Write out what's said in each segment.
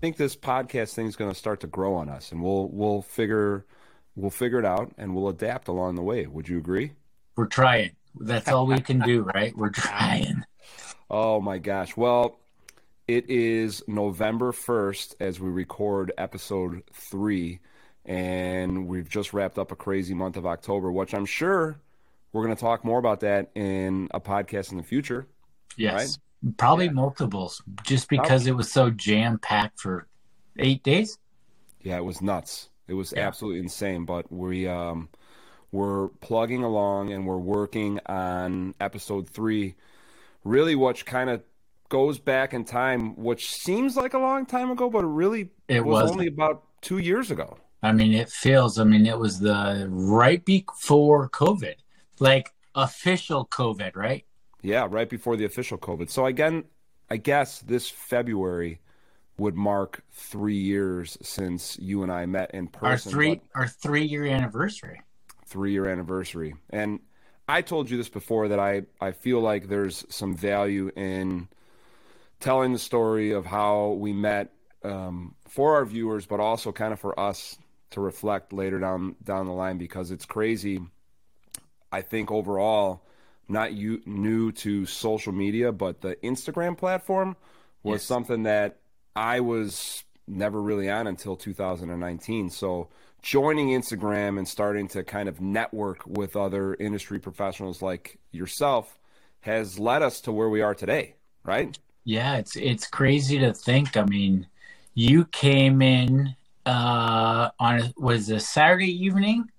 think this podcast thing is going to start to grow on us, and we'll we'll figure we'll figure it out, and we'll adapt along the way. Would you agree? We're trying. That's all we can do, right? We're trying. Oh my gosh! Well, it is November first as we record episode three, and we've just wrapped up a crazy month of October, which I'm sure we're going to talk more about that in a podcast in the future. Yes. Right? Probably yeah. multiples just because Probably. it was so jam packed for eight days. Yeah, it was nuts. It was yeah. absolutely insane. But we um, we're plugging along and we're working on episode three. Really, which kind of goes back in time, which seems like a long time ago, but it really it was wasn't. only about two years ago. I mean, it feels. I mean, it was the right before COVID, like official COVID, right? Yeah, right before the official COVID. So again, I guess this February would mark three years since you and I met in person. Our three our three year anniversary. Three year anniversary. And I told you this before that I, I feel like there's some value in telling the story of how we met um, for our viewers, but also kind of for us to reflect later down down the line because it's crazy. I think overall, not you new to social media, but the Instagram platform was yes. something that I was never really on until 2019. So joining Instagram and starting to kind of network with other industry professionals like yourself has led us to where we are today, right? Yeah, it's it's crazy to think. I mean, you came in uh on a, was a Saturday evening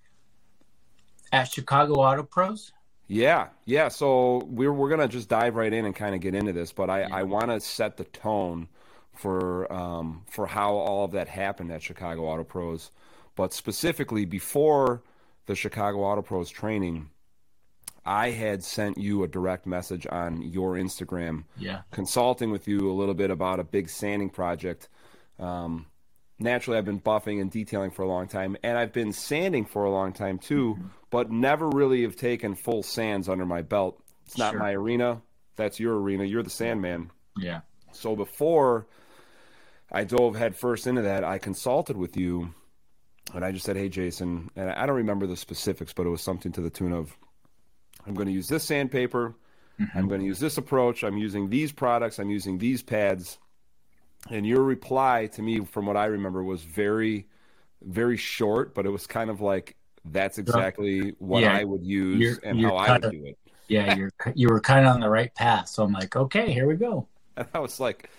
at Chicago Auto Pros. Yeah, yeah. So we're we're gonna just dive right in and kind of get into this, but I yeah. I want to set the tone for um for how all of that happened at Chicago Auto Pros, but specifically before the Chicago Auto Pros training. I had sent you a direct message on your Instagram, yeah, consulting with you a little bit about a big sanding project. Um, naturally I've been buffing and detailing for a long time, and I've been sanding for a long time too, mm-hmm. but never really have taken full sands under my belt. It's not sure. my arena. That's your arena. You're the sandman. Yeah. So before I dove headfirst into that, I consulted with you, and I just said, "Hey, Jason," and I don't remember the specifics, but it was something to the tune of, "I'm going to use this sandpaper. Mm-hmm. I'm going to use this approach. I'm using these products. I'm using these pads." And your reply to me, from what I remember, was very, very short, but it was kind of like, that's exactly what yeah, I would use you're, and you're how I would of, do it. Yeah, you're you were kind of on the right path. So I'm like, okay, here we go. And I was like,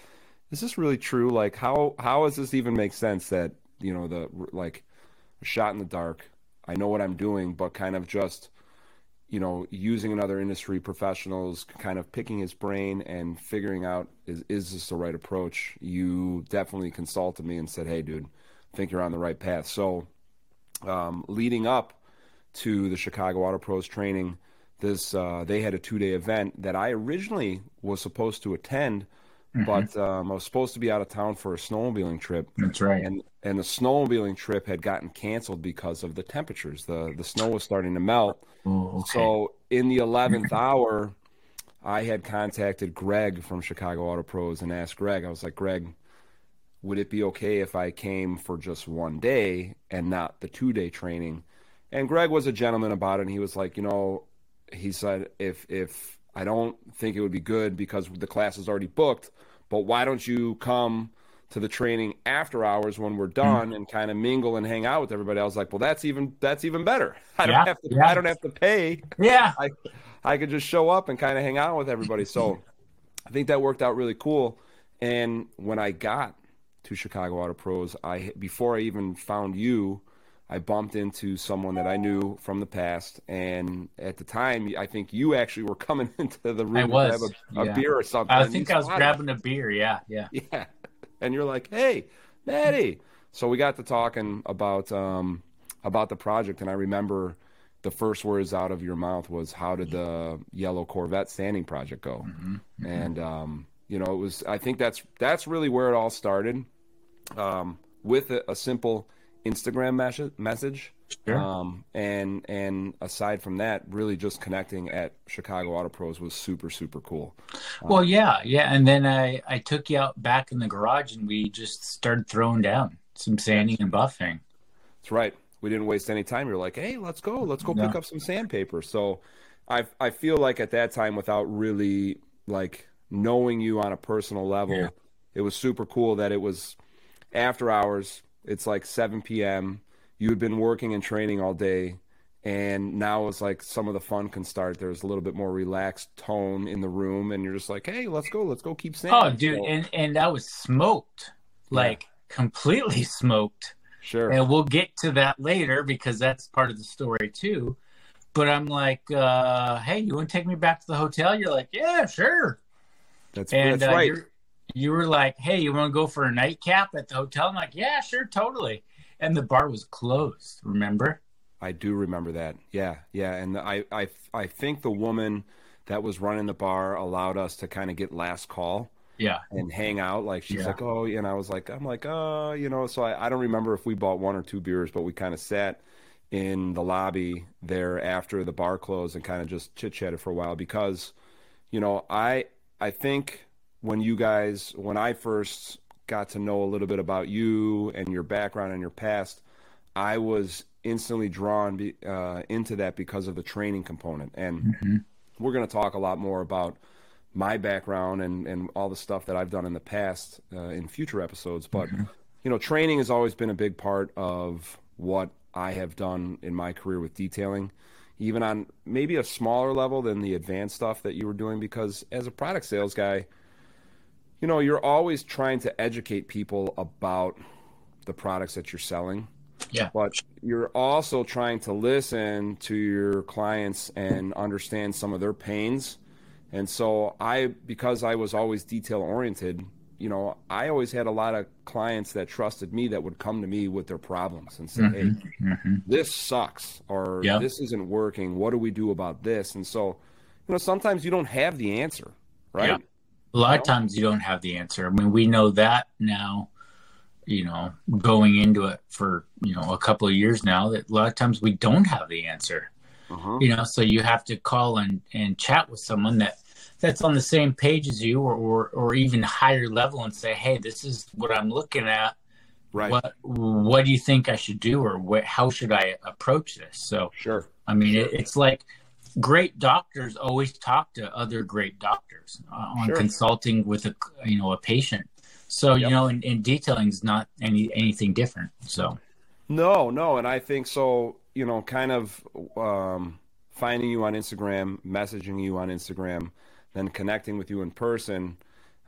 is this really true? Like, how how does this even make sense? That you know the like shot in the dark. I know what I'm doing, but kind of just you know, using another industry professionals, kind of picking his brain and figuring out is is this the right approach? You definitely consulted me and said, "Hey, dude, I think you're on the right path." So, um, leading up to the Chicago Auto Pros training, this uh, they had a two day event that I originally was supposed to attend Mm-hmm. But um, I was supposed to be out of town for a snowmobiling trip. That's right. And and the snowmobiling trip had gotten canceled because of the temperatures. The the snow was starting to melt. Oh, okay. So in the eleventh hour, I had contacted Greg from Chicago Auto Pros and asked Greg. I was like, Greg, would it be okay if I came for just one day and not the two day training? And Greg was a gentleman about it. And he was like, you know, he said if if I don't think it would be good because the class is already booked. But why don't you come to the training after hours when we're done mm and kind of mingle and hang out with everybody? I was like, well, that's even that's even better. I don't have to yeah. I don't have to pay. Yeah, I I could just show up and kind of hang out with everybody. So I think that worked out really cool. And when I got to Chicago Auto Pros, I before I even found you, I bumped into someone that I knew from the past, and at the time, I think you actually were coming into the room I was, to have a, a beer or something. I think I was grabbing a beer. Yeah, yeah, yeah. And you're like, "Hey, Mattie." So we got to talking about um, about the project, and I remember the first words out of your mouth was, "How did the yellow Corvette sanding project go?" Mm-hmm, mm-hmm. And um, you know, it was. I think that's that's really where it all started, um, with a, a simple Instagram message. Sure. Um, and and aside from that, really just connecting at Chicago Auto Pros was super super cool. Well, yeah, yeah, and then I I took you out back in the garage and we just started throwing down some sanding and buffing. That's right. We didn't waste any time. You're like, hey, let's go, let's go No. pick up some sandpaper. So, I I feel like at that time, without really like knowing you on a personal level, Yeah. it was super cool that it was after hours. It's like 7 p.m. You had been working and training all day, and now it's like some of the fun can start. There's a little bit more relaxed tone in the room, and you're just like, hey, let's go, let's go keep sanding. Oh, dude, So- and and I was smoked, like completely smoked. sure, And we'll get to that later because that's part of the story too. But I'm like, uh, hey, you want to take me back to the hotel? You're like, yeah, sure. that's And that's uh, right. you're, you were like, hey, you want to go for a nightcap at the hotel? I'm like, yeah, sure, totally. And the bar was closed. Remember? I do remember that. Yeah, yeah, and I, I, I think the woman that was running the bar allowed us to kind of get last call Yeah. and hang out. Like she's Yeah. like, oh, and I was like, I'm like, uh, you know. So I, I don't remember if we bought one or two beers, but we kind of sat in the lobby there after the bar closed and kind of just chit chatted for a while because, you know, I, I think when you guys, when I first got to know a little bit about you and your background and your past, I was instantly drawn be, uh, into that because of the training component. And Mhm. we're going to talk a lot more about my background and, and all the stuff that I've done in the past uh, in future episodes. But, you know, training has always been a big part of what I have done in my career with detailing, even on maybe a smaller level than the advanced stuff that you were doing. Because as a product sales guy, you know, you're always trying to educate people about the products that you're selling Yeah. but you're also trying to listen to your clients and understand some of their pains. And so I because I was always detail oriented, you know, I always had a lot of clients that trusted me that would come to me with their problems and say, "Hey, hmm this sucks or Yeah. this isn't working. What do we do about this?" And so, you know, sometimes you don't have the answer, right? Yeah. A lot of times you don't have the answer. I mean, we know that now, you know, going into it for, you know, a couple of years now, that a lot of times we don't have the answer. Uh-huh. You know, so you have to call and, and chat with someone that that's on the same page as you or, or, or even higher level and say, hey, this is what I'm looking at. Right. What what do you think I should do or what, how should I approach this? So, Sure. I mean, it, it's like great doctors always talk to other great doctors uh, on Sure. consulting with a you know a patient. So you know, in, in detailing is not any anything different. So No, no, and I think so. You know, kind of um, finding you on Instagram, messaging you on Instagram, then connecting with you in person.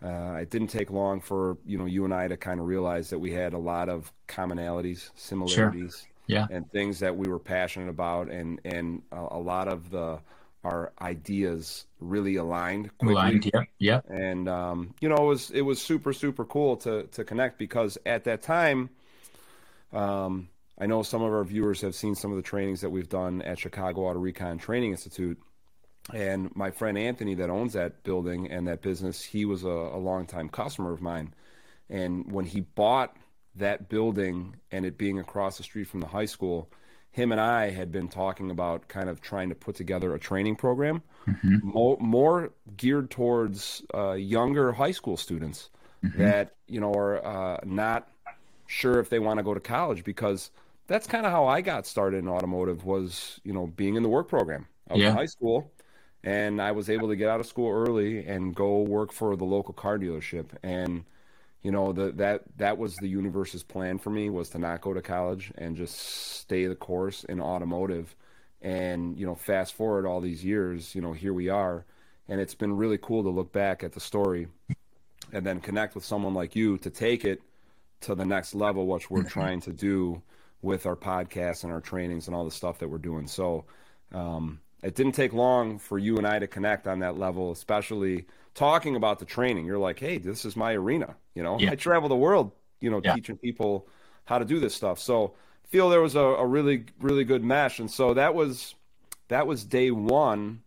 Uh, it didn't take long for you know you and I to kind of realize that we had a lot of commonalities, similarities, Yeah. and things that we were passionate about, and and a, a lot of the our ideas really aligned quickly aligned. Yep. Yep. and um, you know it was it was super super cool to to connect because at that time um, I know some of our viewers have seen some of the trainings that we've done at Chicago Auto Recon Training Institute and my friend Anthony that owns that building and that business he was a, a longtime customer of mine and when he bought that building and it being across the street from the high school him and I had been talking about kind of trying to put together a training program more, more geared towards uh, younger high school students that you know are uh, not sure if they want to go to college because that's kind of how I got started in automotive was you know being in the work program. I was Yeah. in high school and I was able to get out of school early and go work for the local car dealership and you know the, that that was the universe's plan for me was to not go to college and just stay the course in automotive. And you know fast forward all these years you know here we are. And it's been really cool to look back at the story and then connect with someone like you to take it to the next level which we're trying to do with our podcasts and our trainings and all the stuff that we're doing. So um, it didn't take long for you and I to connect on that level, especially talking about the training. You're like, hey, this is my arena. You know, Yeah. I travel the world, you know, Yeah. teaching people how to do this stuff. So feel there was a, a really, really good mesh. And so that was that was day one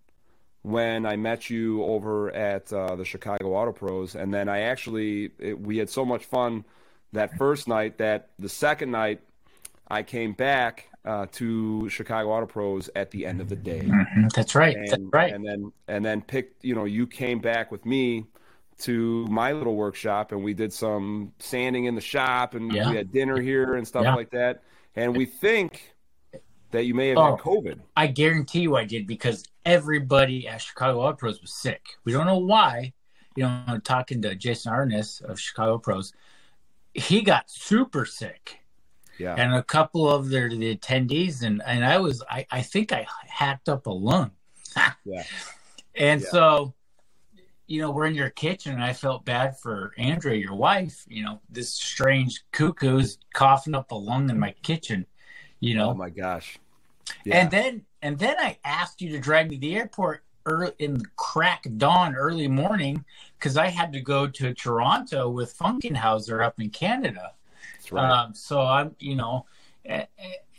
when I met you over at uh, the Chicago Auto Pros, and then I actually it, we had so much fun that first night that the second night I came back uh, to Chicago Auto Pros at the end of the day. Mhm, That's right. And, That's right. And then and then picked. You know, you came back with me to my little workshop, and we did some sanding in the shop, and Yeah. we had dinner here and stuff Yeah. like that. And we think that you may have Oh. had COVID. I guarantee you I did because everybody at Chicago Auto Pros was sick. We don't know why. You know, talking to Jason Arness of Chicago Pros, he got super sick. Yeah. And a couple of their the attendees and and I was I, I think I hacked up a lung. Yeah. And Yeah. so you know, we're in your kitchen and I felt bad for Andrea, your wife, you know, this strange cuckoo's coughing up a lung in my kitchen, you know. Oh my gosh. Yeah. And then and then I asked you to drive me to the airport early in the crack dawn, early morning, because I had to go to Toronto with Funkenhauser up in Canada. Right. Um, so I'm, you know, and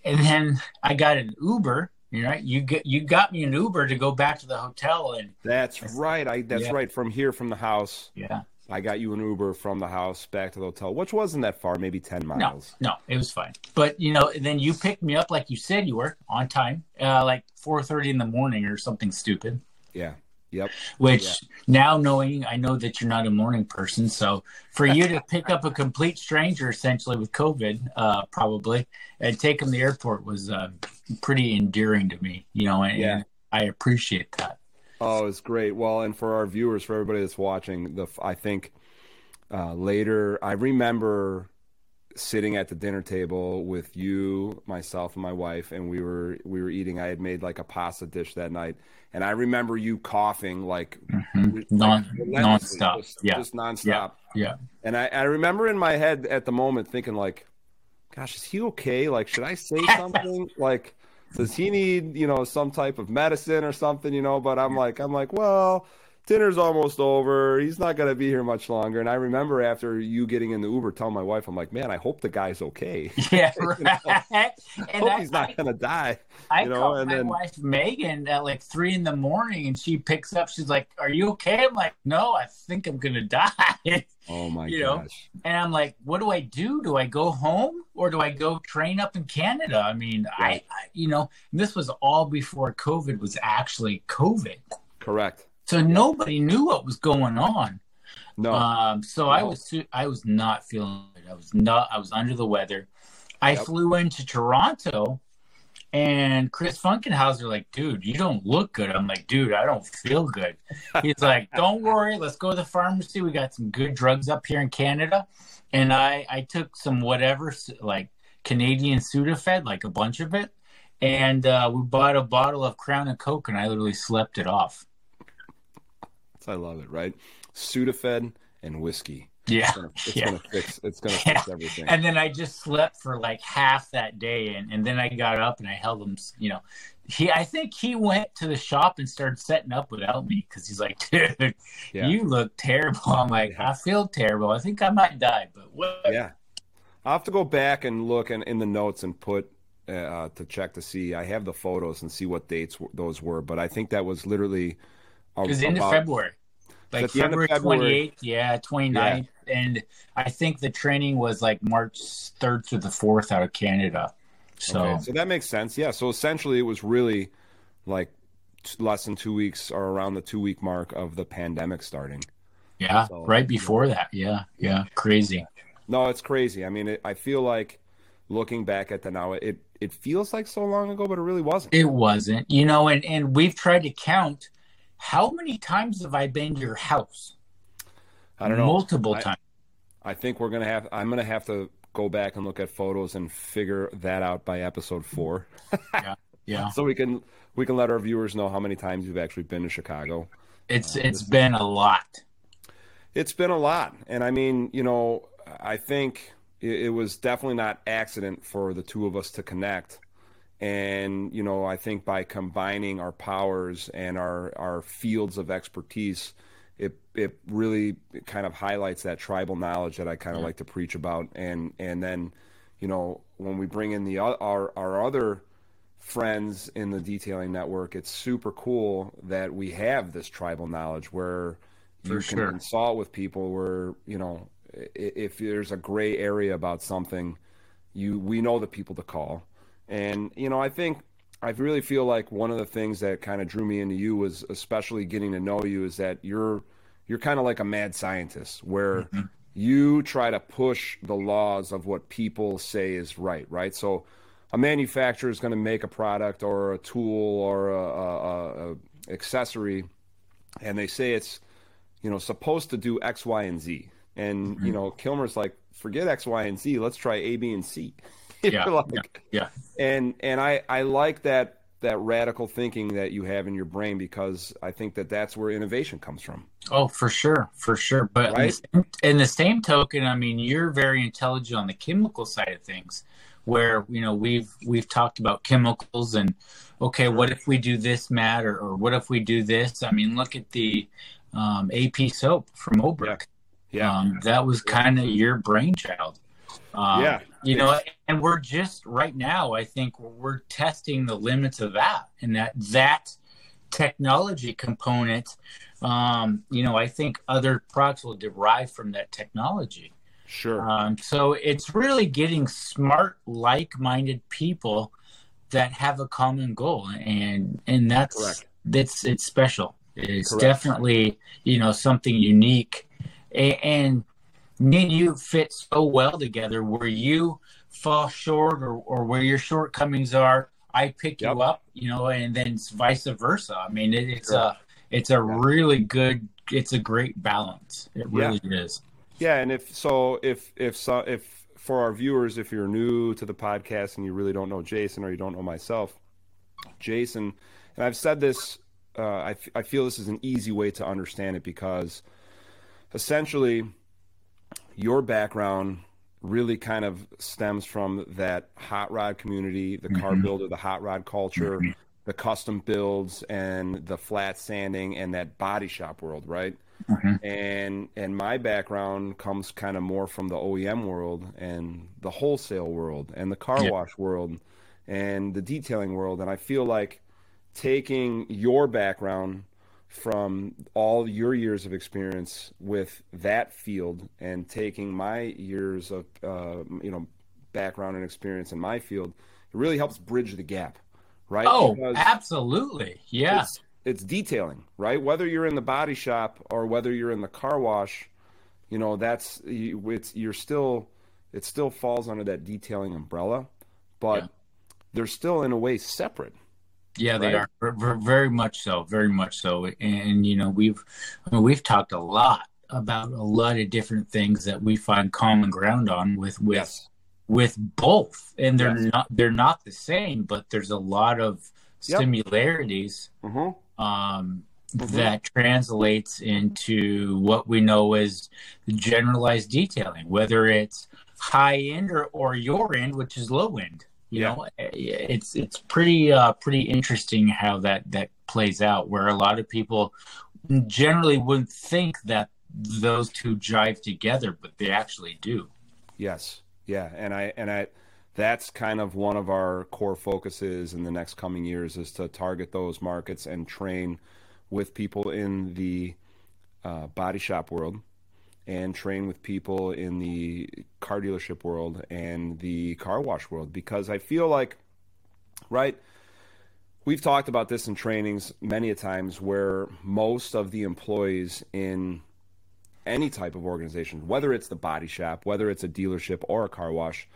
then I got an Uber. You know, you get you got me an Uber to go back to the hotel, and that's right. I that's Yeah. right. From here, from the house, yeah, I got you an Uber from the house back to the hotel, which wasn't that far, maybe ten no, miles. no, it was fine. But you know, then you picked me up like you said you were on time, uh, like four thirty in the morning or something stupid. Yeah. Yep. which now knowing I know that you're not a morning person, so for you to pick up a complete stranger essentially with COVID, uh, probably, and take him to the airport was uh, pretty endearing to me, you know, and, Yeah. and I appreciate that. Oh, it's great. Well, and for our viewers, for everybody that's watching, the I think uh, later, I remember sitting at the dinner table with you, myself, and my wife, and we were we were eating. I had made like a pasta dish that night, and I remember you coughing like, Mhm. like Non- nonstop. just, Yeah. just nonstop. Yeah. And I, I remember in my head at the moment thinking like, gosh, is he okay? Like, should I say something? like, does he need, you know, some type of medicine or something, you know? But I'm like, I'm like, well, dinner's almost over. He's not going to be here much longer. And I remember after you getting in the Uber, telling my wife, I'm like, man, I hope the guy's okay. Yeah, know, right. I and hope I, he's not going to die. I you know, called and my then- wife Megan at like three in the morning, and she picks up. She's like, "Are you okay?" I'm like, "No, I think I'm gonna die." Oh my You know, gosh. And I'm like, what do I do? Do I go home or do I go train up in Canada? I mean, I, Right. I, you know, this was all before COVID was actually COVID. Correct. So nobody knew what was going on. No. Um, so I was, I was not feeling it. I was not, I was under the weather. I Yep. flew into Toronto and Chris Funkenhauser like, dude, you don't look good. I'm like, dude, I don't feel good. He's like, don't worry, let's go to the pharmacy. We got some good drugs up here in Canada. And I, I took some whatever, like Canadian Sudafed, like a bunch of it. And uh, we bought a bottle of Crown and Coke, and I literally slept it off. I love it, right? Sudafed and whiskey. Yeah, It's gonna, it's yeah. gonna fix. It's gonna Yeah. fix everything. And then I just slept for like half that day, and, and then I got up and I held him. You know, he I think he went to the shop and started setting up without me because he's like, dude, Yeah. you look terrible. I'm like, Yeah. I feel terrible. I think I might die, but what? Yeah. I'll have to go back and look in, in the notes and put uh, to check to see. I have the photos and see what dates w- those were, but I think that was literally. a- It was in about- February. Like at the end of February February. 28th, yeah, 29th. And I think the training was like March 3rd through the 4th out of Canada. So, Okay, so that makes sense. Yeah. So essentially, it was really like less than two weeks or around the two week mark of the pandemic starting. yeah, So, right before that. Yeah, yeah, crazy. No, it's crazy. I mean, it, I feel like looking back at the now, it it feels like so long ago, but it really wasn't. It wasn't, you know, and and we've tried to count how many times have I been to your house? I don't know. Multiple I- times. I think we're gonna have. I'm gonna have to go back and look at photos and figure that out by episode four, Yeah, Yeah. so we can we can let our viewers know how many times you've actually been to Chicago. it's Uh, it's been a lot. It's been a lot, and I mean, you know, I think it, it was definitely not accident for the two of us to connect. And you know, I think by combining our powers and our our fields of expertise, it it really kind of highlights that tribal knowledge that I kind of like to preach about. And and then, you know, when we bring in the our our other friends in the detailing network, it's super cool that we have this tribal knowledge where you For can sure. consult with people where you know if there's a gray area about something you we know the people to call And you know, I think I really feel like one of the things that kind of drew me into you was especially getting to know you is that you're you're kind of like a mad scientist where mm-hmm. you try to push the laws of what people say is right, right? So a manufacturer is going to make a product or a tool or a, a, a accessory and they say it's you know supposed to do X, Y, and Z. And mm-hmm. you know, Killmer's like, forget X, Y, and Z. Let's try A, B, and C. yeah, like, yeah, yeah. And and I I like that that radical thinking that you have in your brain because I think that that's where innovation comes from. Oh, for sure, for sure. But right? in, the same, in the same token, I mean, you're very intelligent on the chemical side of things, where you know we've we've talked about chemicals and okay, what if we do this, Matt, or, what if we do this? I mean, look at the um, AP soap from Obrecht. Yeah, yeah. Um, that was kind of your brainchild. Um, yeah, you know, and we're just right now. I think we're testing the limits of that, and that that technology component. Um, you know, I think other products will derive from that technology. Sure. Um, so it's really getting smart, like-minded people that have a common goal, and and that's Correct. that's it's special. It's Correct. definitely you know something unique, and, and me and you fit so well together. Where you fall short or, or where your shortcomings are, I pick yep. you up, you know, and then it's vice versa. I mean, it, it's sure. a it's a yeah. really good, it's a great balance. It really yeah. is. Yeah, and if so, if if so, if for our viewers, if you're new to the podcast and you really don't know Jason or you don't know myself, Jason, and I've said this, uh, I, f- I feel this is an easy way to understand it because essentially your background really kind of stems from that hot rod community, the car mm-hmm. builder, the hot rod culture, mm-hmm. the custom builds, and the flat sanding and that body shop world, right? Mm-hmm. And and my background comes kind of more from the OEM world and the wholesale world and the car yeah. wash world and the detailing world. And I feel like taking your background from all your years of experience with that field and taking my years of uh, you know background and experience in my field, it really helps bridge the gap, right? Oh, because absolutely, yeah. It's, it's detailing, right? Whether you're in the body shop or whether you're in the car wash, you know that's it's you're still it still falls under that detailing umbrella, but yeah. they're still in a way separate. Yeah, right? they are very much so, very much so. And you know, we've I mean, we've talked a lot about a lot of different things that we find common ground on with with yes. with both, and they're yes. not they're not the same, but there's a lot of yep. similarities. Mm-hmm um, mm-hmm. that translates into what we know as generalized detailing, whether it's high end or, or your end, which is low end. You yeah. know, it's it's pretty uh, pretty interesting how that that plays out. Where a lot of people generally wouldn't think that those two jive together, but they actually do. Yes, yeah, and I and I that's kind of one of our core focuses in the next coming years is to target those markets and train with people in the uh, body shop world and train with people in the car dealership world and the car wash world because I feel like, right, we've talked about this in trainings many a times where most of the employees in any type of organization, whether it's the body shop, whether it's a dealership or a car wash,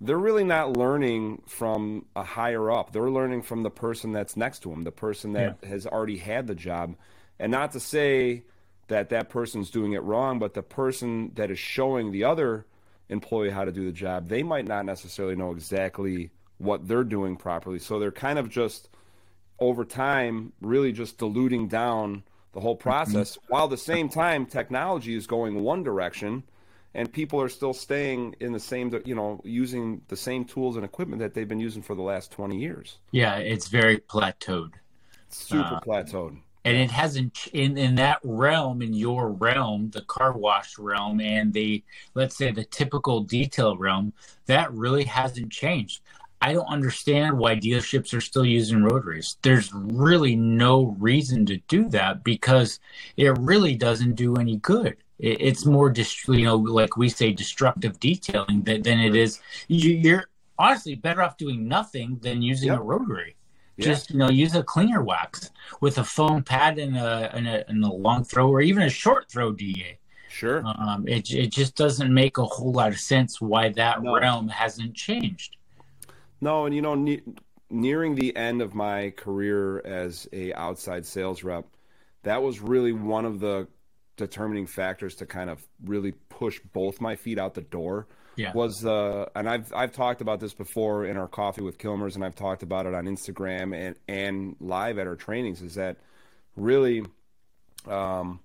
they're really not learning from a higher up. They're learning from the person that's next to them, the person that yeah. has already had the job. And not to say that that person's doing it wrong, but the person that is showing the other employee how to do the job, they might not necessarily know exactly what they're doing properly. So they're kind of just over time really just diluting down the whole process mm-hmm. while at the same time technology is going one direction and people are still staying in the same you know using the same tools and equipment that they've been using for the last 20 years yeah it's very plateaued super uh, plateaued and it hasn't in in that realm in your realm the car wash realm and the let's say the typical detail realm that really hasn't changed. I don't understand why dealerships are still using rotaries there's really no reason to do that because it really doesn't do any good. It's more dist- you know like we say destructive detailing than, than it is. You're honestly better off doing nothing than using Yep. a rotary. Yeah. Just you know, use a cleaner wax with a foam pad and a and a, and a long throw or even a short throw DA. Sure. Um, it it just doesn't make a whole lot of sense why that No. realm hasn't changed. No, and you know, ne- nearing the end of my career as a outside sales rep, that was really one of the determining factors to kind of really push both my feet out the door. Yeah. Was the and I've I've talked about this before in our coffee with Killmers, and I've talked about it on Instagram and and live at our trainings. Is that really um,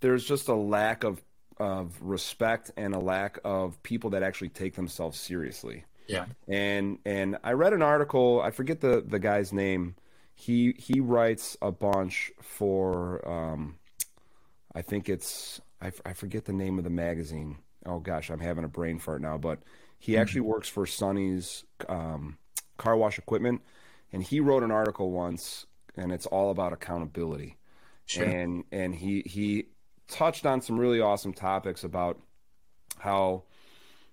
there's just a lack of of respect and a lack of people that actually take themselves seriously Yeah. and and I read an article. I forget the the guy's name. He he writes a bunch for. Um, I think it's I, I forget the name of the magazine. Oh gosh, I'm having a brain fart now. But he actually works for Sonny's um, car wash equipment, and he wrote an article once, and it's all about accountability Sure. and and he he touched on some really awesome topics about how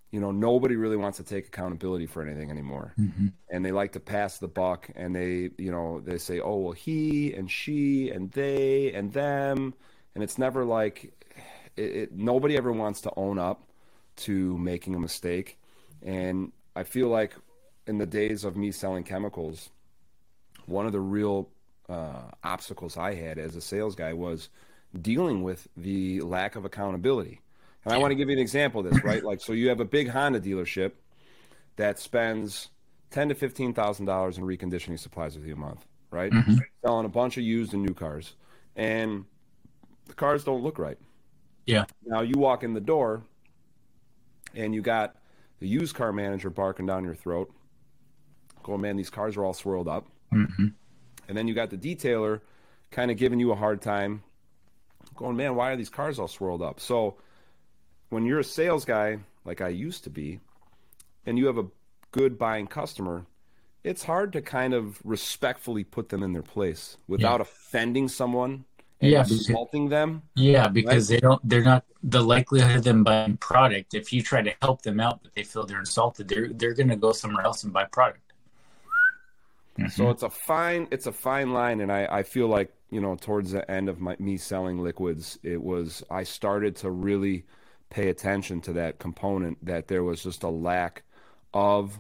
you know nobody really wants to take accountability for anything anymore Mhm. and they like to pass the buck and they you know they say oh well he and she and they and them and it's never like it, it nobody ever wants to own up to making a mistake and i feel like in the days of me selling chemicals one of the real uh, obstacles I had as a sales guy was dealing with the lack of accountability. And I want to give you an example of this, right? Like, so you have a big Honda dealership that spends ten to fifteen thousand dollars in reconditioning supplies with you a month, right? Selling a bunch of used and new cars, and the cars don't look right. Yeah. Now you walk in the door, and you got the used car manager barking down your throat, going, "Man, these cars are all swirled up." hmm And then you got the detailer kind of giving you a hard time, going, man, why are these cars all swirled up? So when you're a sales guy, like I used to be, and you have a good buying customer, it's hard to kind of respectfully put them in their place without offending someone Yeah, because- insulting them. Yeah, because they don't. They're not the likelihood of them buying product. If you try to help them out, but they feel they're insulted, they're they're going to go somewhere else and buy product. So mm-hmm. it's a fine it's a fine line, and I, I feel like you know towards the end of my me selling liquids, it was I started to really pay attention to that component that there was just a lack of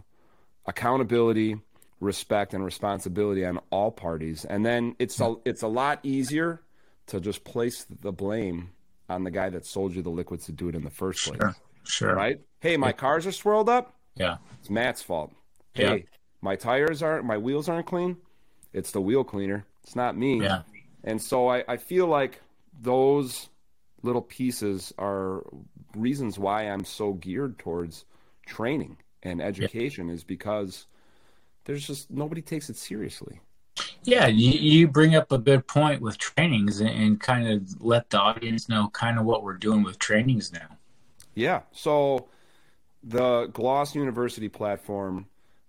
accountability, respect, and responsibility on all parties, and then it's a it's a lot easier to just place the blame on the guy that sold you the liquids to do it in the first place, Sure, sure. right? Hey, my cars are swirled up. Yeah, It's Matt's fault. Hey, Yeah. my tires aren't, my wheels aren't clean. It's the wheel cleaner. It's not me. yeah, And so I, I feel like those little pieces are reasons why I'm so geared towards training and education is because there's just nobody takes it seriously. Yeah. You, you bring up a good point with trainings and, and kind of let the audience know kind of what we're doing with trainings now. Yeah. So the Gloss University platform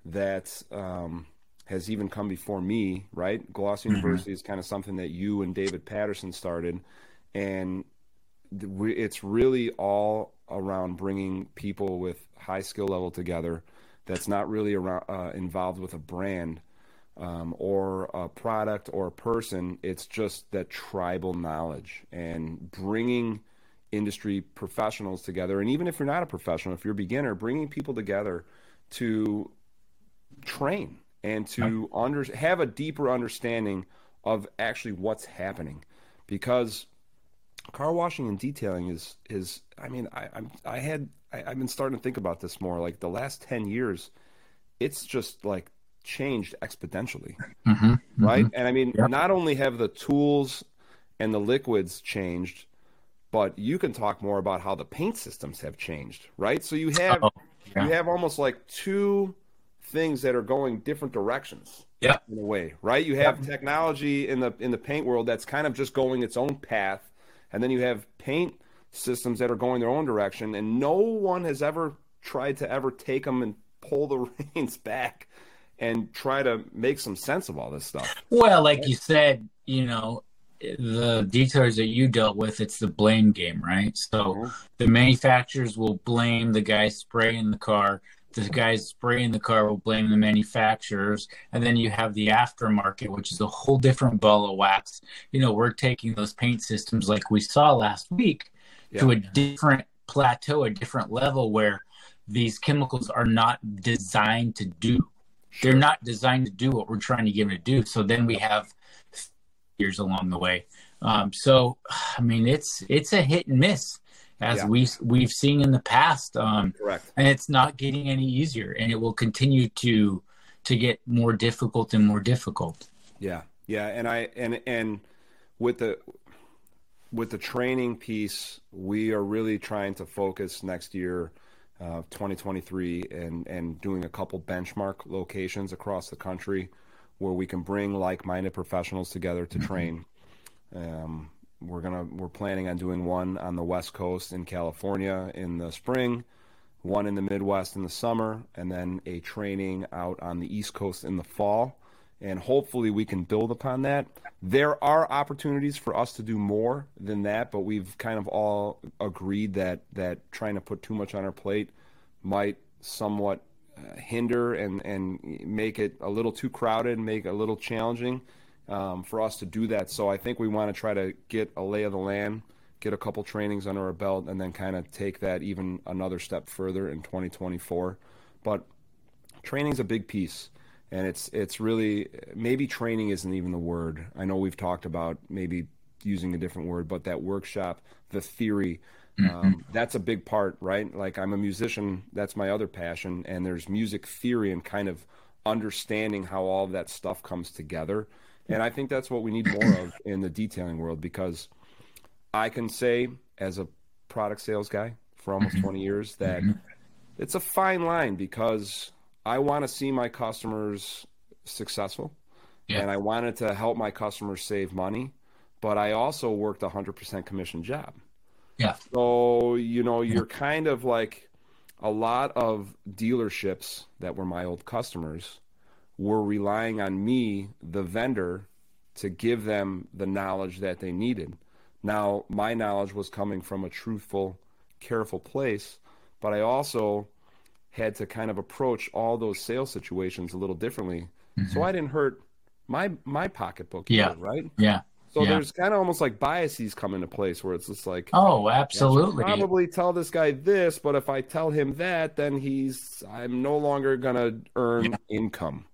that um, has even come before me, right? Gloss University is kind of something that you and David Patterson started, and it's really all around bringing people with high skill level together. That's not really around, uh, involved with a brand um, or a product or a person. It's just that tribal knowledge and bringing industry professionals together. And even if you're not a professional, if you're a beginner, bringing people together to train and to under, have a deeper understanding of actually what's happening. Because car washing and detailing is is I mean I I'm, I had I, I've been starting to think about this more like the last ten years, it's just like changed exponentially Mm-hmm. right? And I mean, Yep. not only have the tools and the liquids changed, but you can talk more about how the paint systems have changed, right? So you have Oh, yeah. you have almost like two things that are going different directions. Yeah. In a way, right? You have technology in the in the paint world that's kind of just going its own path, and then you have paint systems that are going their own direction, and no one has ever tried to ever take them and pull the reins back and try to make some sense of all this stuff. Well, like you said, you know, the detailers that you dealt with, it's the blame game, right? So Mhm. the manufacturers will blame the guy spraying the car the guys spraying the car will blame the manufacturers and then you have the aftermarket which is a whole different ball of wax you know we're taking those paint systems like we saw last week yeah. to a different plateau a different level where these chemicals are not designed to do sure. they're not designed to do what we're trying to get them to do so then we have years along the way um, so i mean it's it's a hit and miss as yeah. we we've seen in the past. Um, Correct. And it's not getting any easier, and it will continue to to get more difficult and more difficult. Yeah, yeah, and I and and with the with the training piece, we are really trying to focus next year, uh, 2023, and and doing a couple benchmark locations across the country where we can bring like-minded professionals together to mm-hmm. train. Um, we're gonna we're planning on doing one on the west coast in California in the spring, one in the Midwest in the summer, and then a training out on the East Coast in the fall. And hopefully we can build upon that. There are opportunities for us to do more than that, but we've kind of all agreed that that trying to put too much on our plate might somewhat uh, hinder and and make it a little too crowded, and make it a little challenging um, for us to do that. So I think we want to try to get a lay of the land, get a couple trainings under our belt, and then kind of take that even another step further in 2024. But training is a big piece, and it's it's really maybe training isn't even the word. I know we've talked about maybe using a different word, but that workshop, the theory. Mm-hmm. Um, that's a big part, right? Like I'm a musician, that's my other passion, and there's music theory and kind of understanding how all of that stuff comes together and I think that's what we need more of in the detailing world because I can say, as a product sales guy for almost mm-hmm. 20 years, that mm-hmm. it's a fine line because I want to see my customers successful yeah. and I wanted to help my customers save money, but I also worked a 100% commission job. Yeah. So, you know, you're kind of like a lot of dealerships that were my old customers were relying on me, the vendor, to give them the knowledge that they needed. Now, my knowledge was coming from a truthful, careful place, but I also had to kind of approach all those sales situations a little differently. Mm-hmm. So I didn't hurt my my pocketbook yeah. Either, right? Yeah. So yeah. there's kind of almost like biases come into place where it's just like, oh, absolutely. probably tell this guy this, but if I tell him that, then he's I'm no longer gonna earn yeah. income.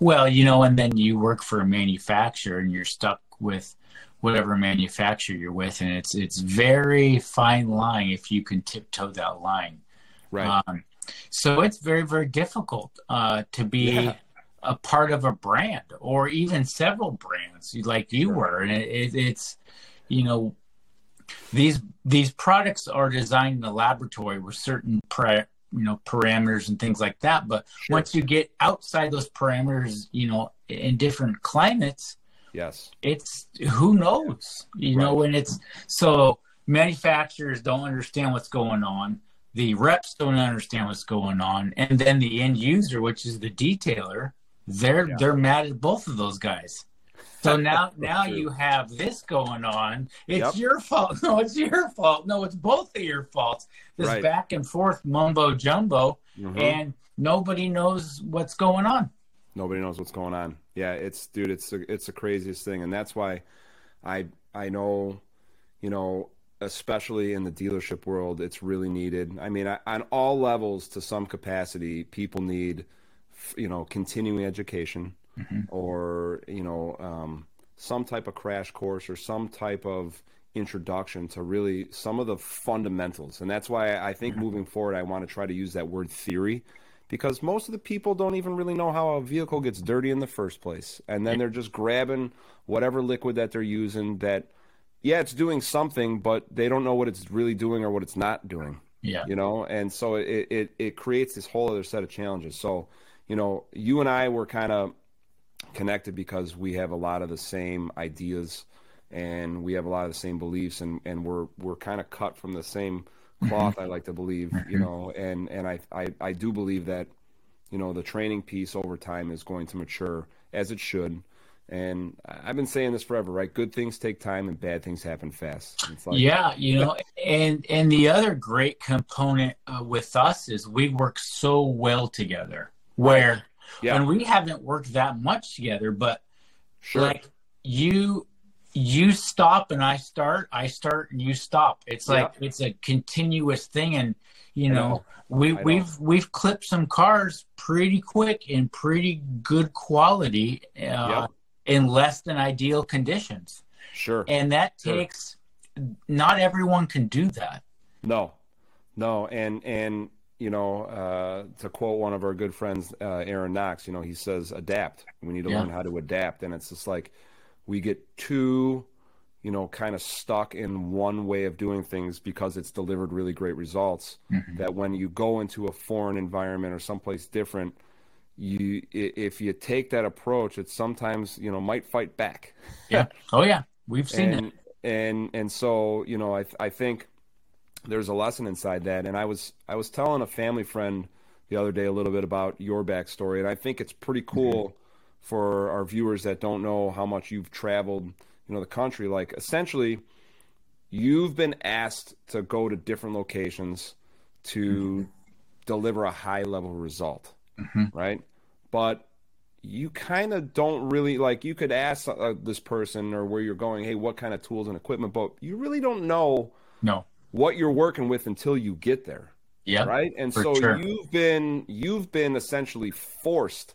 Well, you know, and then you work for a manufacturer and you're stuck with whatever manufacturer you're with, and it's it's very fine line if you can tiptoe that line. Right. Um, so it's very very difficult uh, to be yeah. a part of a brand or even several brands like you were, and it, it, it's you know these these products are designed in the laboratory with certain pre- you know parameters and things like that but sure. once you get outside those parameters you know in different climates yes it's who knows you right. know and it's so manufacturers don't understand what's going on the reps don't understand what's going on and then the end user which is the detailer they're yeah. they're mad at both of those guys so now, now you have this going on. It's yep. your fault. No, it's your fault. No, it's both of your faults. This right. back and forth mumbo jumbo, mm-hmm. and nobody knows what's going on. Nobody knows what's going on. Yeah, it's dude, it's a, it's the craziest thing, and that's why I I know, you know, especially in the dealership world, it's really needed. I mean, I, on all levels, to some capacity, people need, you know, continuing education mm-hmm. or you know um, some type of crash course or some type of introduction to really some of the fundamentals and that's why i think mm-hmm. moving forward i want to try to use that word theory because most of the people don't even really know how a vehicle gets dirty in the first place and then they're just grabbing whatever liquid that they're using that yeah it's doing something but they don't know what it's really doing or what it's not doing yeah. you know? And so it it, it creates this whole other set of challenges. So you know you and i were kind of connected because we have a lot of the same ideas and we have a lot of the same beliefs and, and we're we're kind of cut from the same cloth mm-hmm. I like to believe you mm-hmm. know? And and I, I I do believe that you know the training piece over time is going to mature as it should And I've been saying this forever, right? Good things take time and bad things happen fast. Like, yeah, you know, and and the other great component uh, with us is we work so well together. Where yeah. when we haven't worked that much together, but sure. like you you stop and I start, I start and you stop. It's like yeah. it's a continuous thing, and you know, know. we I we've we've clipped some cars pretty quick in pretty good quality uh, yep. In less than ideal conditions. Sure, and that takes. Sure. Not everyone can do that. No, no, and and you know, uh, to quote one of our good friends, uh, Aaron Knox, you know, he says, adapt. We need to yeah. learn how to adapt. And it's just like we get too, you know, kind of stuck in one way of doing things because it's delivered really great results. Mm-hmm. That when you go into a foreign environment or someplace different, you if you take that approach, it sometimes you know might fight back. Yeah. Oh yeah, we've seen and, it. And and so you know, I I think there's a lesson inside that. And I was I was telling a family friend the other day a little bit about your backstory, and I think it's pretty cool mm-hmm. for our viewers that don't know how much you've traveled, you know, the country. Like essentially, you've been asked to go to different locations to mm-hmm. deliver a high level result, mm-hmm. right? But you kind of don't really like you could ask uh, this person or where you're going hey what kind of tools and equipment but you really don't know no what you're working with until you get there. Yeah. Right. And so sure. you've been you've been essentially forced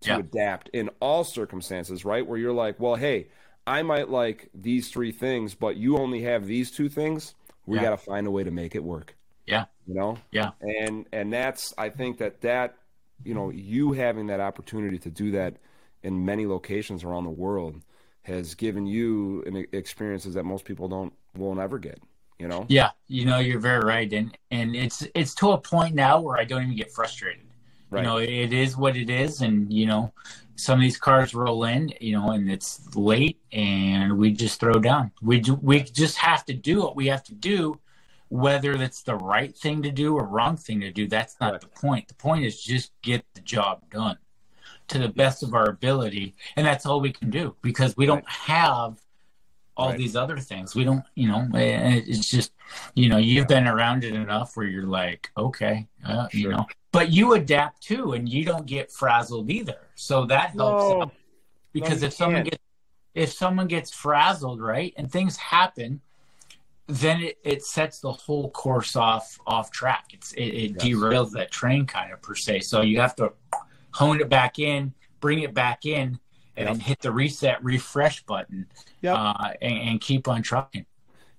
to yeah. adapt in all circumstances, right? Where you're like, well, hey, I might like these three things, but you only have these two things. We yeah. got to find a way to make it work. Yeah. You know? Yeah. And and that's I think that that you know, you having that opportunity to do that in many locations around the world has given you an experiences that most people don't won't ever get you know? Yeah you know you're very right and and it's it's to a point now where i don't even get frustrated. Right. you know it is what it is and you know some of these cars roll in you know and it's late and we just throw down. We do we just have to do what we have to do whether that's the right thing to do or wrong thing to do that's not right. the point the point is just get the job done to the best of our ability and that's all we can do because we don't have all right. these other things. We don't, you know, it's just, you know, you've been around it enough where you're like, okay, uh, sure. you know, but you adapt too, and you don't get frazzled either. So that helps no. because no, if someone can't. gets if someone gets frazzled, right, and things happen, then it, it sets the whole course off off track. It's it, it yes. derails that train kind of per se. So you have to hone it back in, bring it back in, and yep. hit the reset refresh button yep. Uh, and, and, keep on trucking.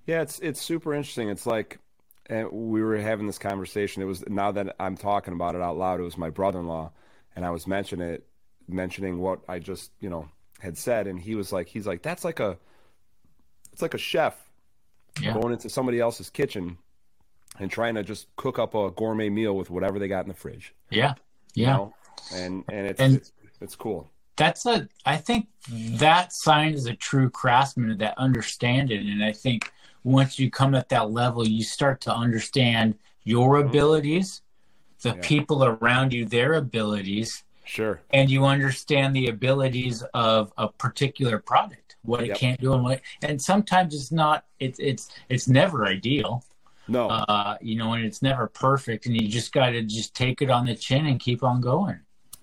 Yeah, it's it's super interesting. It's like we were having this conversation. It was now that I'm talking about it out loud. It was my brother-in-law, and I was mentioning it, mentioning what I just you know had said, and he was like, he's like, that's like a, it's like a chef yeah. going into somebody else's kitchen and trying to just cook up a gourmet meal with whatever they got in the fridge. Yeah, yeah, you know? and and it's, and, it's it's cool that's a i think that sign is a true craftsman that understand it and i think once you come at that level you start to understand your mm-hmm. abilities the yeah. people around you their abilities sure and you understand the abilities of a particular product what it can't do and what and sometimes it's not it's it's it's never ideal no uh you know and it's never perfect and you just got to just take it on the chin and keep on going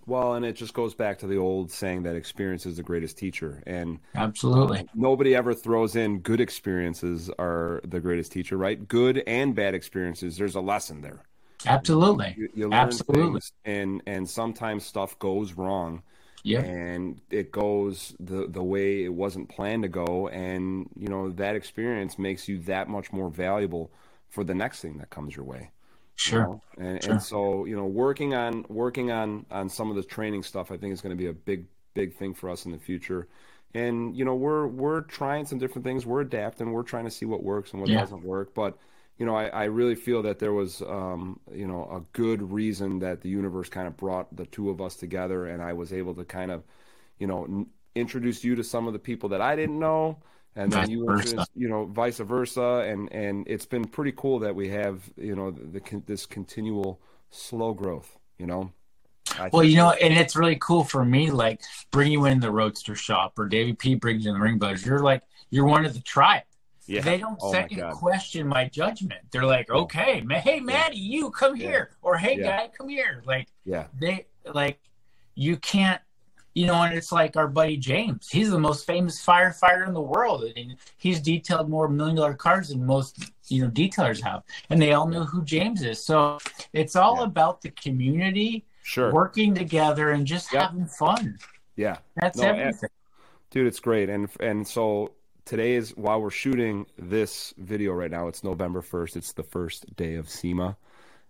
well, and it just goes back to the old saying that experience is the greatest teacher. And absolutely, uh, nobody ever throws in good experiences are the greatest teacher, right? Good and bad experiences, there's a lesson there. Absolutely, you, you absolutely. and and sometimes stuff goes wrong. Yeah, and it goes the the way it wasn't planned to go, and you know that experience makes you that much more valuable for the next thing that comes your way. Sure. You know? and, sure. and so you know, working on working on on some of the training stuff, I think is going to be a big big thing for us in the future. And you know, we're we're trying some different things. We're adapting. We're trying to see what works and what yeah. doesn't work. But you know, I, I really feel that there was, um, you know, a good reason that the universe kind of brought the two of us together, and I was able to kind of, you know, n- introduce you to some of the people that I didn't know, and then you versa. you know vice versa and and it's been pretty cool that we have you know the, the this continual slow growth you know I Well, you know, and it's really cool for me, like bring you in the roadster shop or Davey P brings you in the ring brothers. You're like you're one of the tribe. Yeah. They don't Oh second question my judgment. They're like, okay, ma- hey Mattie, you come Yeah. here, or hey Yeah. guy, come here. Like Yeah. they like you can't you know and it's like our buddy james he's the most famous firefighter in the world and he's detailed more million dollar cars than most you know detailers have and they all know who james is so it's all about the community Sure. working together and just Yep. having fun Yeah. that's No, everything Dude, it's great. And and so today is while we're shooting this video right now, it's November 1st. It's the first day of SEMA.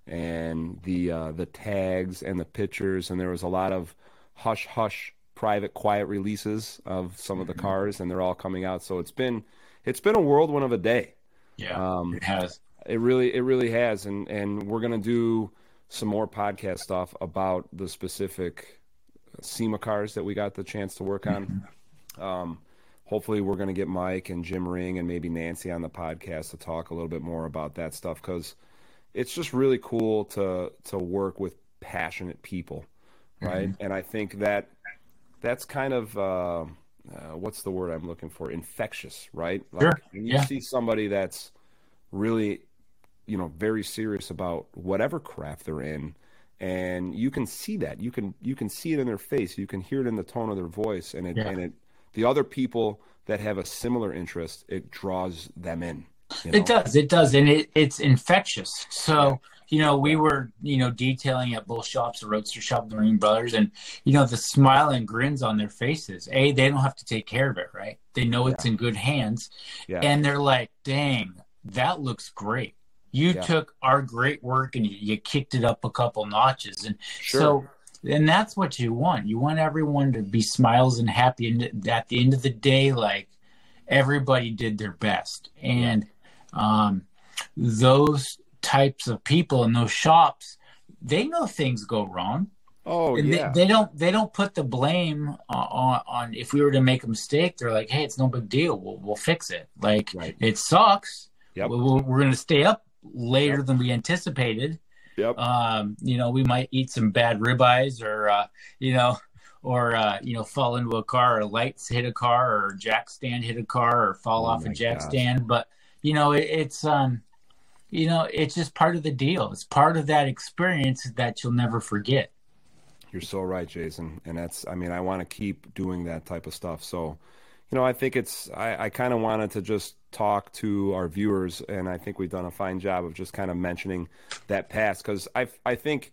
And the uh, the tags and the pictures and there was a lot of hush hush private quiet releases of some of the Mhm. cars and they're all coming out. So it's been it's been a whirlwind of a day. yeah Um it has it really, it really has, and and we're gonna do some more podcast stuff about the specific SEMA cars that we got the chance to work on. Um, hopefully, we're gonna get Mike and Jim Ring and maybe Nancy on the podcast to talk a little bit more about that stuff because it's just really cool to to work with passionate people, right? And I think that that's kind of uh, uh, what's the word I'm looking for? Infectious, right? Like Sure. when you Yeah. see somebody that's really you know very serious about whatever craft they're in and you can see that you can you can see it in their face you can hear it in the tone of their voice and it Yeah. and it the other people that have a similar interest it draws them in you It does, it does, and it, it's infectious. So you know, we were you know detailing at both shops, the Roadster Shop, the Ring Brothers, and you know the smile and grins on their faces. A, they don't have to take care of it, right? They know it's in good hands, yeah and they're like, "Dang, that looks great." You Yeah. took our great work and you, you kicked it up a couple notches, and sure so. And that's what you want. You want everyone to be smiles and happy, and at the end of the day, like everybody did their best. And um, those types of people in those shops, they know things go wrong. oh And yeah they, they don't they don't put the blame on, on, if we were to make a mistake. They're like, hey, it's no big deal. We'll we'll fix it. Like right it sucks. Yep. We- We're, we're going to stay up later than we anticipated. Yep Um, you know, we might eat some bad ribeyes or, uh, you know, or, uh, you know, fall into a car or lights hit a car or jack stand hit a car or fall Oh off a jack gosh. stand. But, you know, it, it's, um, you know, it's just part of the deal. It's part of that experience that you'll never forget. You're so right, Jason. And that's, I mean, I want to keep doing that type of stuff. So, you know, I think it's, I, I kind of wanted to just talk to our viewers, and I think we've done a fine job of just kind of mentioning that past because I, I think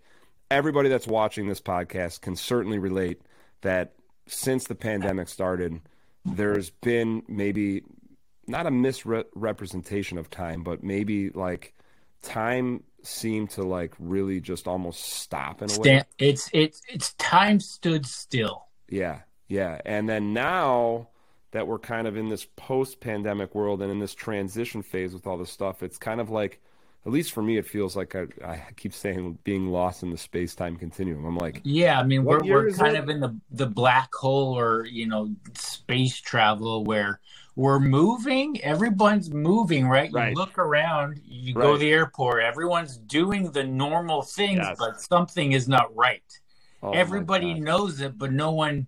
everybody that's watching this podcast can certainly relate that since the pandemic started, there's been maybe not a misrepresentation of time, but maybe like time seemed to like really just almost stop in a way. It's, it's, it's time stood still. Yeah, yeah. And then now that we're kind of in this post-pandemic world and in this transition phase with all this stuff, it's kind of like, at least for me, it feels like I, I keep saying being lost in the space-time continuum. I'm like, Yeah, I mean we're we're kind it? of in the the black hole or you know space travel where we're moving. Everyone's moving, right? You Right. look around, you go to the airport. Everyone's doing the normal things, Yes. but something is not right. oh Everybody knows it, but no one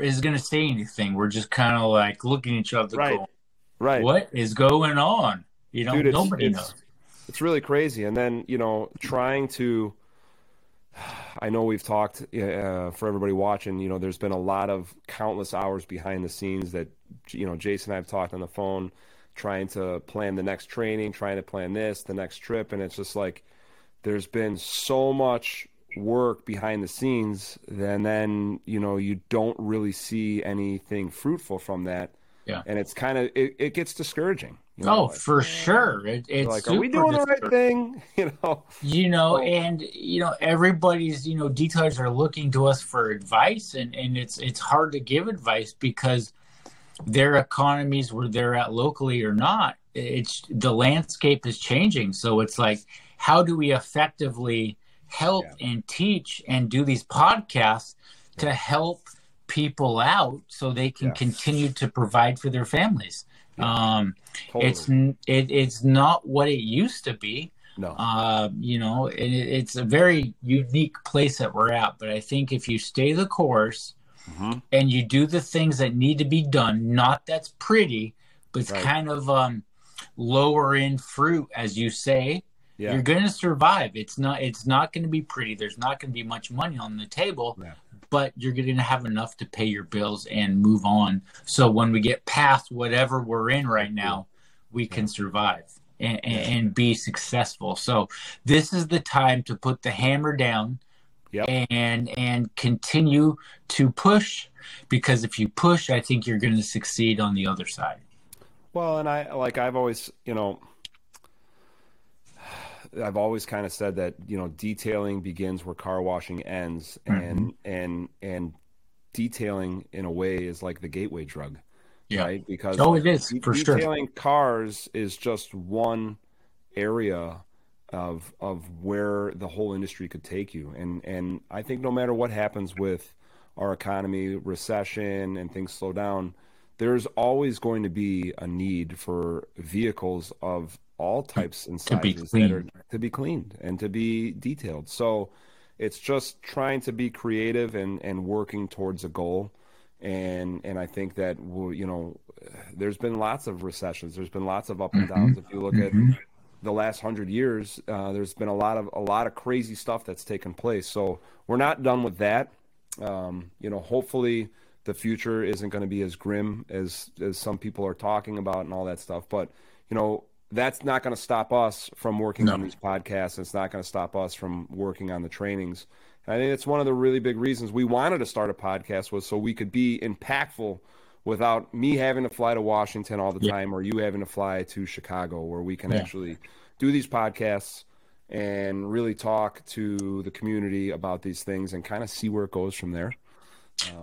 is going to say anything. We're just kind of like looking at each other, Right. going, right? "What is going on?" You know, Dude, it's- nobody it's- knows. It's really crazy. And then, you know, trying to, I know we've talked uh, for everybody watching, you know, there's been a lot of countless hours behind the scenes that, you know, Jason and I have talked on the phone, trying to plan the next training, trying to plan this, the next trip. And it's just like, there's been so much work behind the scenes, and then, you know, you don't really see anything fruitful from that. Yeah. And it's kind of, it, it gets discouraging. You know, Oh, like, for sure. It, it's like, are we doing the right thing? You know, you know and you know everybody's you know detailers are looking to us for advice and and it's it's hard to give advice because their economies where they're at locally or not it's the landscape is changing so it's like how do we effectively help and teach and do these podcasts to help people out so they can Yeah. continue to provide for their families um totally. it's it, it's not what it used to be No. Uh, you know, it, it's a very unique place that we're at. But I think if you stay the course Mhm. and you do the things that need to be done, not that's pretty, but it's Right. kind of um, lower in fruit, as you say, Yeah. you're going to survive. It's not. It's not going to be pretty. There's not going to be much money on the table, Yeah. but you're going to have enough to pay your bills and move on. So when we get past whatever we're in right now, we can survive and, and, be successful. So this is the time to put the hammer down Yep. and and continue to push because if you push, I think you're going to succeed on the other side. Well, and I like I've always, you know, I've always kind of said that you know detailing begins where car washing ends, and mm-hmm. and and detailing in a way is like the gateway drug, Yeah. right? Because Oh, it is, de- for sure. detailing cars is just one area of of where the whole industry could take you, and and I think no matter what happens with our economy, recession, and things slow down, there's always going to be a need for vehicles of all types and To be sizes that are to be cleaned and to be detailed. So it's just trying to be creative and and working towards a goal. And and I think that we'll, you know, there's been lots of recessions. There's been lots of up and downs. If you look at the last hundred years, uh, there's been a lot of a lot of crazy stuff that's taken place. So we're not done with that. Um, you know, hopefully the future isn't going to be as grim as as some people are talking about and all that stuff. But you know, that's not going to stop us from working on these podcasts. It's not going to stop us from working on the trainings. And I think it's one of the really big reasons we wanted to start a podcast was so we could be impactful without me having to fly to Washington all the Yeah. time or you having to fly to Chicago where we can Yeah. actually do these podcasts and really talk to the community about these things and kind of see where it goes from there.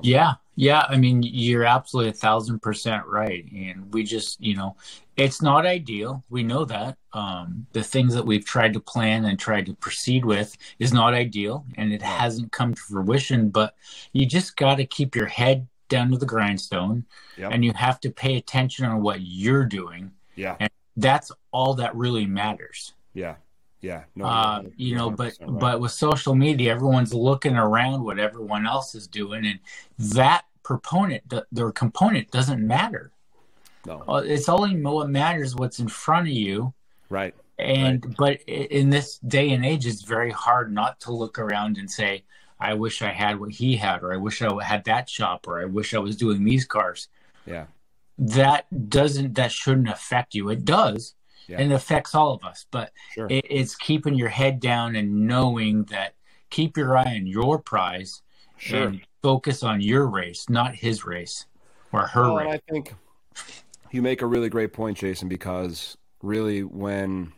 Yeah, yeah. I mean, you're absolutely a thousand percent right. And we just, you know, it's not ideal. We know that. Um, the things that we've tried to plan and tried to proceed with is not ideal and it hasn't come to fruition. But you just got to keep your head down to the grindstone Yep. and you have to pay attention on what you're doing. Yeah. And that's all that really matters. Yeah. Yeah. No, uh, you're know but right. but with social media everyone's looking around what everyone else is doing and that proponent the, their component doesn't matter no. Uh, it's only what matters what's in front of you Right. and but in this day and age it's very hard not to look around and say i wish i had what he had or i wish i had that shop or i wish i was doing these cars Yeah. that doesn't that shouldn't affect you it does Yeah. and it affects all of us but Sure. it, it's keeping your head down and knowing that keep your eye on your prize Sure. and focus on your race not his race or her Well, and race I think you make a really great point, Jason, because really when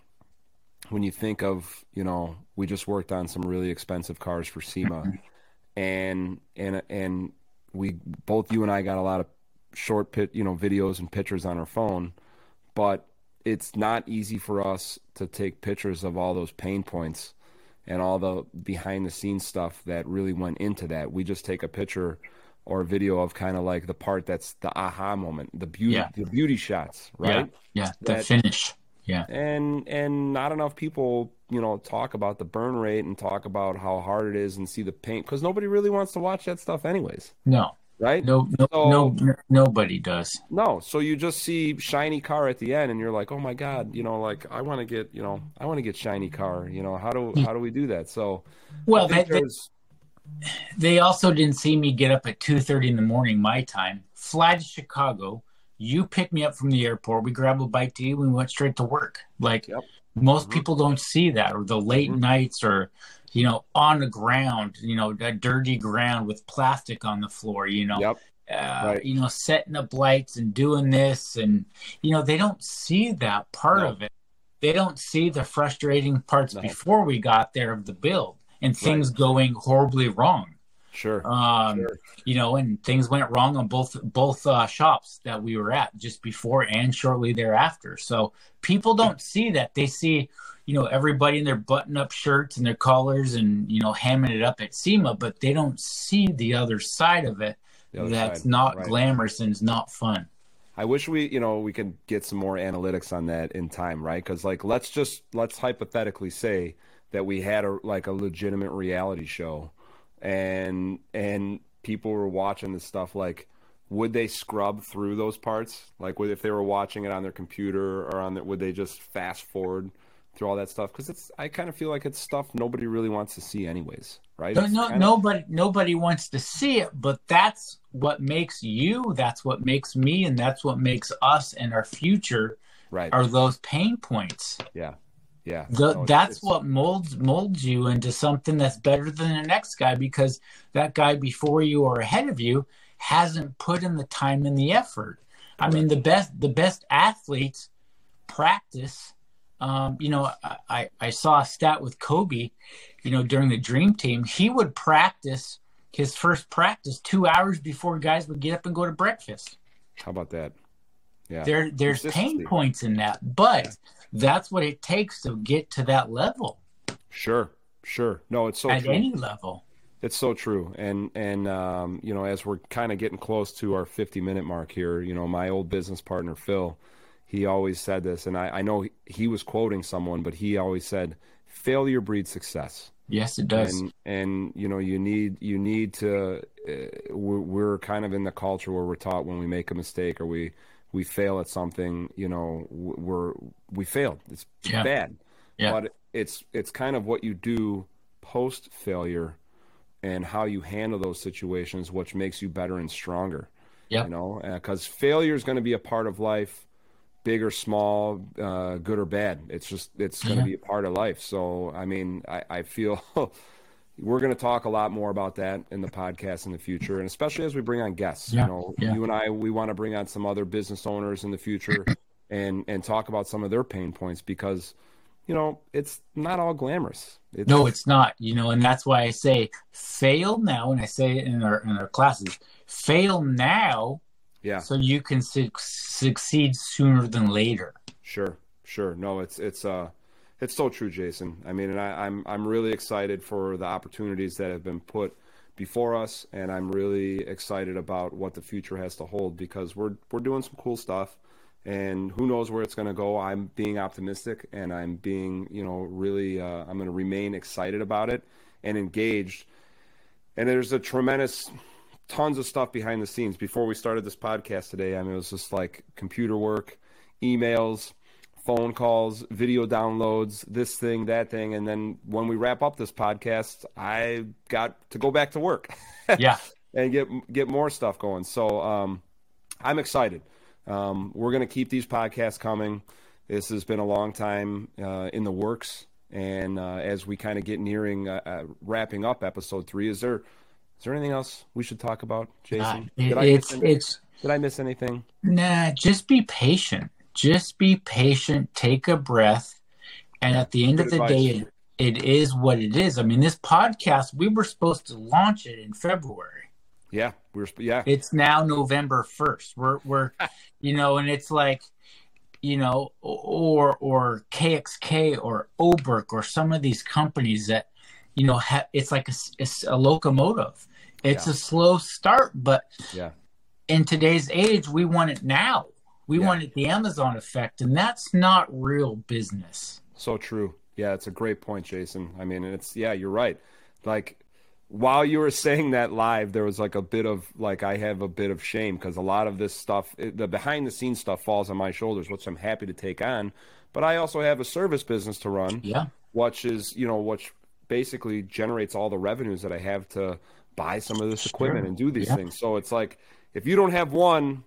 when you think of, you know, we just worked on some really expensive cars for SEMA mm-hmm. and and and we both you and I got a lot of short pit, you know, videos and pictures on our phone, but it's not easy for us to take pictures of all those pain points and all the behind the scenes stuff that really went into that. We just take a picture or a video of kind of like the part that's the aha moment, the beauty, Yeah. the beauty shots, right? yeah the that- finish yeah And and not enough people, you know, talk about the burn rate and talk about how hard it is and see the paint because nobody really wants to watch that stuff, anyways, no right? no no, So- no nobody does No, so you just see shiny car at the end, and you're like, "Oh my god!" You know, like I want to get, you know, I want to get shiny car. You know, how do how do we do that? So, well I they, they, there's- they also didn't see me get up at 2.30 in the morning my time fly to chicago you picked me up from the airport we grabbed a bite to eat we went straight to work like Yep. most Mhm. people don't see that or the late Mhm. nights or you know on the ground you know that dirty ground with plastic on the floor you know yep, uh, Right. you know setting up lights and doing this and you know they don't see that part No. of it they don't see the frustrating parts No. before we got there of the build and things going horribly wrong sure, um, Sure. you know, and things went wrong on both both uh, shops that we were at just before and shortly thereafter. So people don't see that; they see, you know, everybody in their button-up shirts and their collars and you know hamming it up at SEMA, but they don't see the other side of it. That's side, not right. glamorous and is not fun. I wish we, you know, we could get some more analytics on that in time, right? Because like, let's just let's hypothetically say that we had a like a legitimate reality show, and and people were watching this stuff. Like, would they scrub through those parts? Like, would if they were watching it on their computer or on, the, would they just fast forward? through all that stuff because it's I kind of feel like it's stuff nobody really wants to see anyways, right? No, no nobody nobody wants to see it, but that's what makes you, that's what makes me, and that's what makes us and our future. Right. Are those pain points? Yeah. Yeah. The, no, that's it's... what molds molds you into something that's better than the next guy because that guy before you or ahead of you hasn't put in the time and the effort. I mean, the best the best athletes practice um, you know, I, I saw a stat with Kobe, you know, during the dream team, he would practice his first practice two hours before guys would get up and go to breakfast. How about that? Yeah. There, there's pain points in that, but yeah. That's what it takes to get to that level. Sure, sure. No, it's so at true. any level. It's so true, and and um, you know, as we're kind of getting close to our 50 minute mark here, you know, my old business partner Phil, he always said this, and I, I know he, he, was quoting someone, but he always said, "Failure breeds success." Yes, it does. And, and you know, you need you need to. Uh, we're, we're kind of in the culture where we're taught when we make a mistake or we we fail at something, you know, we're we failed. It's yeah. bad. Yeah. But it's it's kind of what you do post failure and how you handle those situations, which makes you better and stronger. Yeah. You know, because uh, failure is going to be a part of life big or small, uh, good or bad. It's just it's going to yeah. be a part of life. So I mean, I, I feel we're going to talk a lot more about that in the podcast in the future, and especially as we bring on guests. Yeah. You know, yeah. you and I, we want to bring on some other business owners in the future, and and talk about some of their pain points because. You know, it's not all glamorous. It's, no, it's not. You know, and that's why I say fail now. And I say it in our in our classes, fail now yeah. So you can su- succeed sooner than later. Sure, sure. No, it's it's uh it's so true, Jason. I mean, and I, I'm I'm really excited for the opportunities that have been put before us, and I'm really excited about what the future has to hold because we're we're doing some cool stuff, and who knows where it's going to go. I'm being optimistic, and I'm being you know really uh, I'm going to remain excited about it and engaged. And there's a tremendous tons of stuff behind the scenes before we started this podcast today. I mean, it was just like computer work, emails, phone calls, video downloads, this thing, that thing, and then when we wrap up this podcast, I got to go back to work. Yeah. and get get more stuff going. So um, I'm excited. Um, we're going to keep these podcasts coming. This has been a long time uh, in the works, and uh, as we kind of get nearing uh, uh, wrapping up episode three, is there is there anything else we should talk about, Jason? Uh, did, I it's, it's, did I miss anything? Nah, just be patient. Just be patient. Take a breath. And at the end Good of the advice. day, it, it is what it is. I mean, this podcast, we were supposed to launch it in February. Yeah, we are yeah. It's now November first. We're we're, you know, and it's like, you know, or or KXK or Oberk or some of these companies that you know, ha- it's like a, it's a locomotive. It's yeah. a slow start, but yeah. in today's age, we want it now. We yeah. want it the Amazon effect, and that's not real business. So true. Yeah, it's a great point, Jason. I mean, it's yeah, you're right. Like while you were saying that live, there was like a bit of like I have a bit of shame because a lot of this stuff, the behind the scenes stuff, falls on my shoulders, which I'm happy to take on. But I also have a service business to run. Yeah. Which is, you know, which basically generates all the revenues that I have to buy some of this sure. equipment and do these yeah. things. So it's like if you don't have one,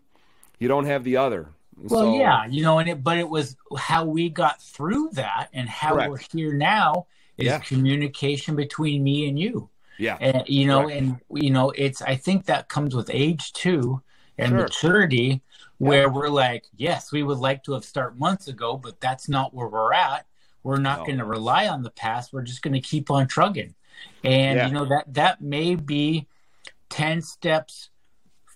you don't have the other. well, so, yeah, you know, and it, but it was how we got through that and how correct. we're here now is yeah. communication between me and you. Yeah. And, you know, correct. and, you know, it's, I think that comes with age too and sure. maturity where yeah. we're like, yes, we would like to have started months ago, but that's not where we're at. We're not no. going to rely on the past. We're just going to keep on trugging. And yeah. you know that that may be 10 steps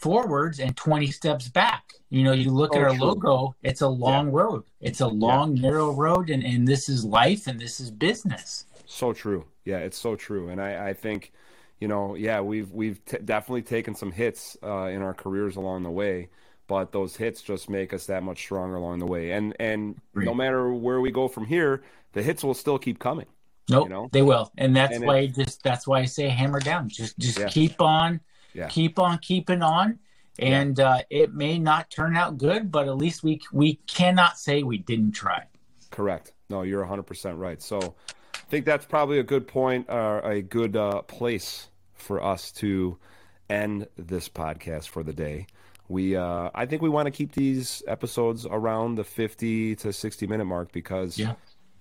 forwards and 20 steps back. You know, you look oh, at our true. logo, it's a long yeah. road. It's a long, yeah. narrow road, and, and this is life and this is business. So true. Yeah, it's so true. And I, I think, you know, yeah, we've we've t- definitely taken some hits uh, in our careers along the way, but those hits just make us that much stronger along the way. And and no matter where we go from here, the hits will still keep coming. Nope, you know? they will, and that's and why it, just that's why I say hammer down. Just just yeah. keep on, yeah. keep on keeping on, and yeah. uh, it may not turn out good, but at least we we cannot say we didn't try. Correct. No, you're 100 percent right. So I think that's probably a good point, or a good uh, place for us to end this podcast for the day. We, uh, I think we want to keep these episodes around the 50 to 60 minute mark because yeah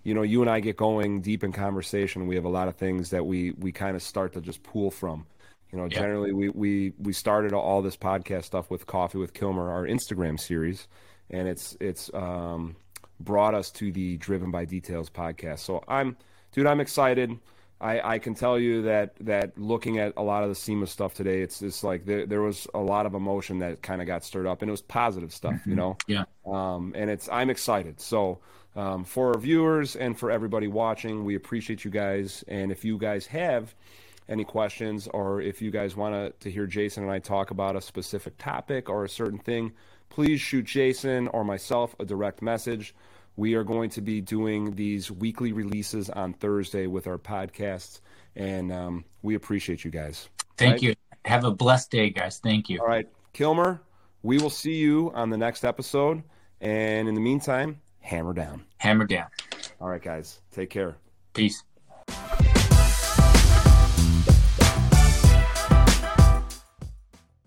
you know, you and I get going deep in conversation. We have a lot of things that we we kind of start to just pull from. You know, yeah. generally we we we started all this podcast stuff with Coffee with Killmer, our Instagram series, and it's it's um, brought us to the Driven by Details podcast. So I'm, dude, I'm excited. I, I can tell you that that looking at a lot of the SEMA stuff today, it's it's like there, there was a lot of emotion that kind of got stirred up, and it was positive stuff, mm-hmm. you know. Yeah. Um, and it's I'm excited. So um, for our viewers and for everybody watching, we appreciate you guys. And if you guys have any questions or if you guys want to hear Jason and I talk about a specific topic or a certain thing, please shoot Jason or myself a direct message. We are going to be doing these weekly releases on Thursday with our podcasts, and um, we appreciate you guys. Thank right? you. Have a blessed day, guys. Thank you. All right. Killmer, we will see you on the next episode. And in the meantime, hammer down. Hammer down. All right, guys. Take care. Peace.